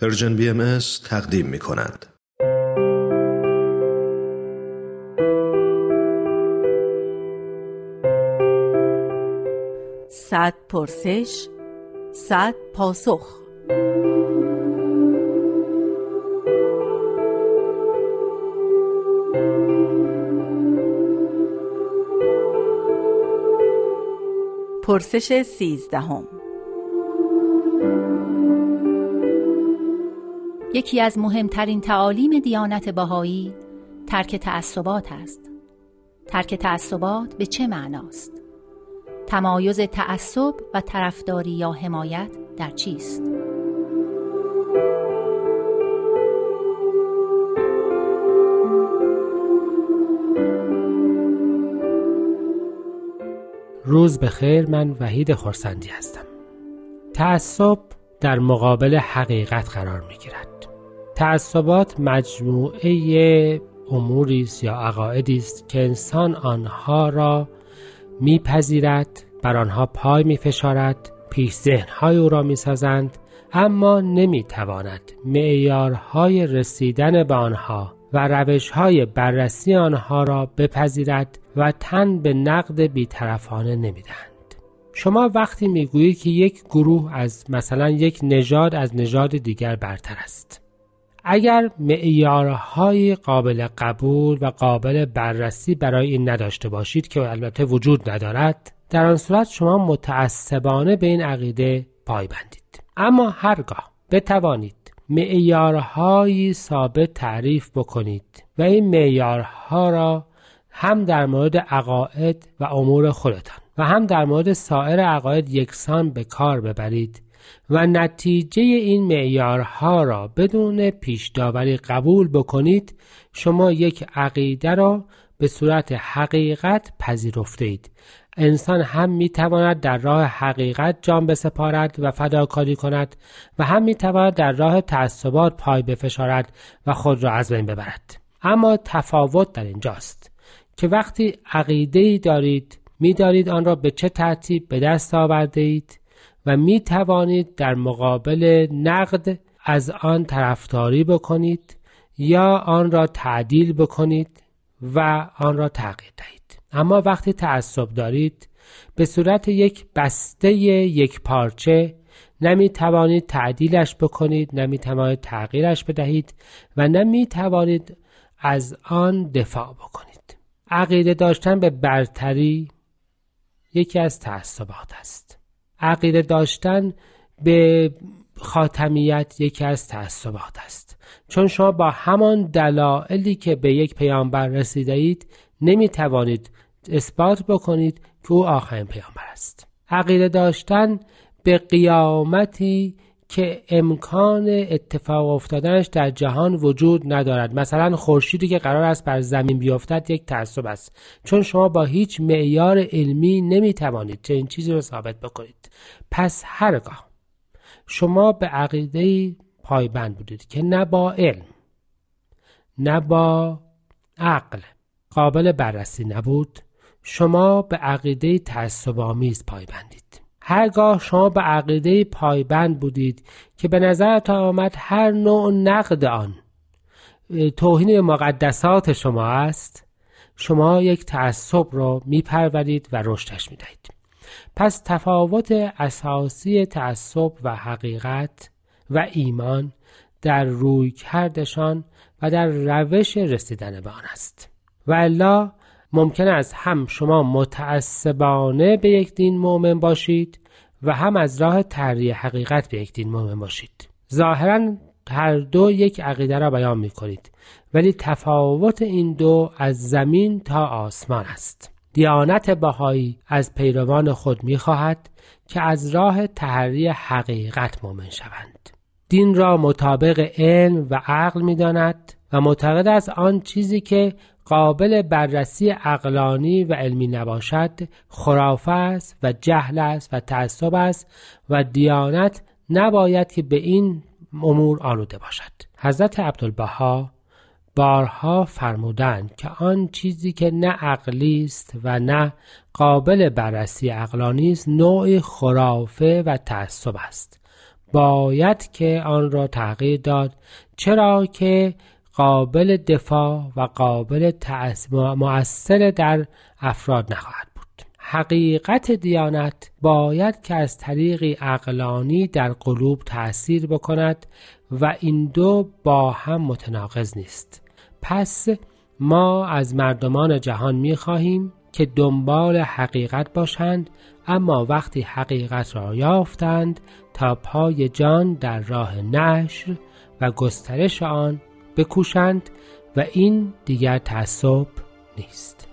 پرژن بی ام تقدیم می کند. صد پرسش صد پاسخ پرسش سیزدهم یکی از مهمترین تعالیم دیانت بهایی ترک تعصبات است. ترک تعصبات به چه معناست؟ تمایز تعصب و طرفداری یا حمایت در چیست؟ روز به خیر من وحید خورسندی هستم. تعصب در مقابل حقیقت قرار می گیرد تعصبات مجموعه اموری است یا عقایدی است که انسان آنها را میپذیرد بر آنها پای میفشارد پیش ذهنهای او را می‌سازند اما نمی‌تواند معیارهای رسیدن به آنها و روشهای بررسی آنها را بپذیرد و تن به نقد بیطرفانه نمی‌دهند. شما وقتی می‌گویید که یک گروه از مثلا یک نژاد از نژاد دیگر برتر است. اگر معیارهای قابل قبول و قابل بررسی برای این نداشته باشید که البته وجود ندارد در آن صورت شما متعصبانه به این عقیده پای بندید. اما هرگاه بتوانید معیارهایی ثابت تعریف بکنید و این معیارها را هم در مورد عقاید و امور خودتان و هم در مورد سایر عقاید یکسان به کار ببرید و نتیجه این معیارها را بدون پیش داوری قبول بکنید شما یک عقیده را به صورت حقیقت پذیرفته اید انسان هم می تواند در راه حقیقت جان بسپارد و فداکاری کند و هم می تواند در راه تعصبات پای بفشارد و خود را از بین ببرد. اما تفاوت در اینجاست که وقتی عقیده دارید می دارید آن را به چه ترتیب به دست آورده اید و می توانید در مقابل نقد از آن طرفداری بکنید یا آن را تعدیل بکنید و آن را تغییر دهید. اما وقتی تعصب دارید به صورت یک بسته یک پارچه نمی توانید تعدیلش بکنید نمی توانید تغییرش بدهید و نمی توانید از آن دفاع بکنید. عقیده داشتن به برتری یکی از تعصبات است. عقیده داشتن به خاتمیت یکی از تعصبات است. چون شما با همان دلایلی که به یک پیامبر رسیده اید نمی توانید اثبات بکنید که او آخرین پیامبر است. عقیده داشتن به قیامتی که امکان اتفاق افتادنش در جهان وجود ندارد. مثلا خورشیدی که قرار است بر زمین بیفتد یک تعصب است. چون شما با هیچ معیار علمی نمی‌توانید چنین چیزی را ثابت بکنید. پس هرگاه شما به عقیده پایبند بودید که نه با علم نه با عقل قابل بررسی نبود شما به عقیده تعصب آمیز پایبندید. هرگاه شما به عقیده پایبند بودید که به نظرتان آمد هر نوع نقد آن توهین مقدسات شما است شما یک تعصب را میپرورید و رشدش می‌دهید. پس تفاوت اساسی تعصب و حقیقت و ایمان در روی کردشان و در روش رسیدن به آن است. و الا ممکن است هم شما متعصبانه به یک دین مؤمن باشید و هم از راه تحریه حقیقت به یک دین مؤمن باشید. ظاهرا هر دو یک عقیده را بیان می کنید ولی تفاوت این دو از زمین تا آسمان است. دیانت بهایی از پیروان خود می خواهد که از راه تحری حقیقت مؤمن شوند. دین را مطابق علم و عقل می داند و معتقد است آن چیزی که قابل بررسی اقلانی و علمی نباشد خرافه است و جهل است و تعصب است و دیانت نباید که به این امور آلوده باشد. حضرت عبدالبها بارها فرمودند که آن چیزی که نه عقلی است و نه قابل بررسی اقلانی است نوع خرافه و تعصب است. باید که آن را تغییر داد. چرا که قابل دفاع و قابل مؤثر در افراد نخواهد بود. حقیقت دیانت باید که از طریق اقلانی در قلوب تأثیر بکند و این دو با هم متناقض نیست. پس ما از مردمان جهان می خواهیم که دنبال حقیقت باشند اما وقتی حقیقت را یافتند تا پای جان در راه نشر و گسترش آن بکوشند و این دیگر تعصب نیست.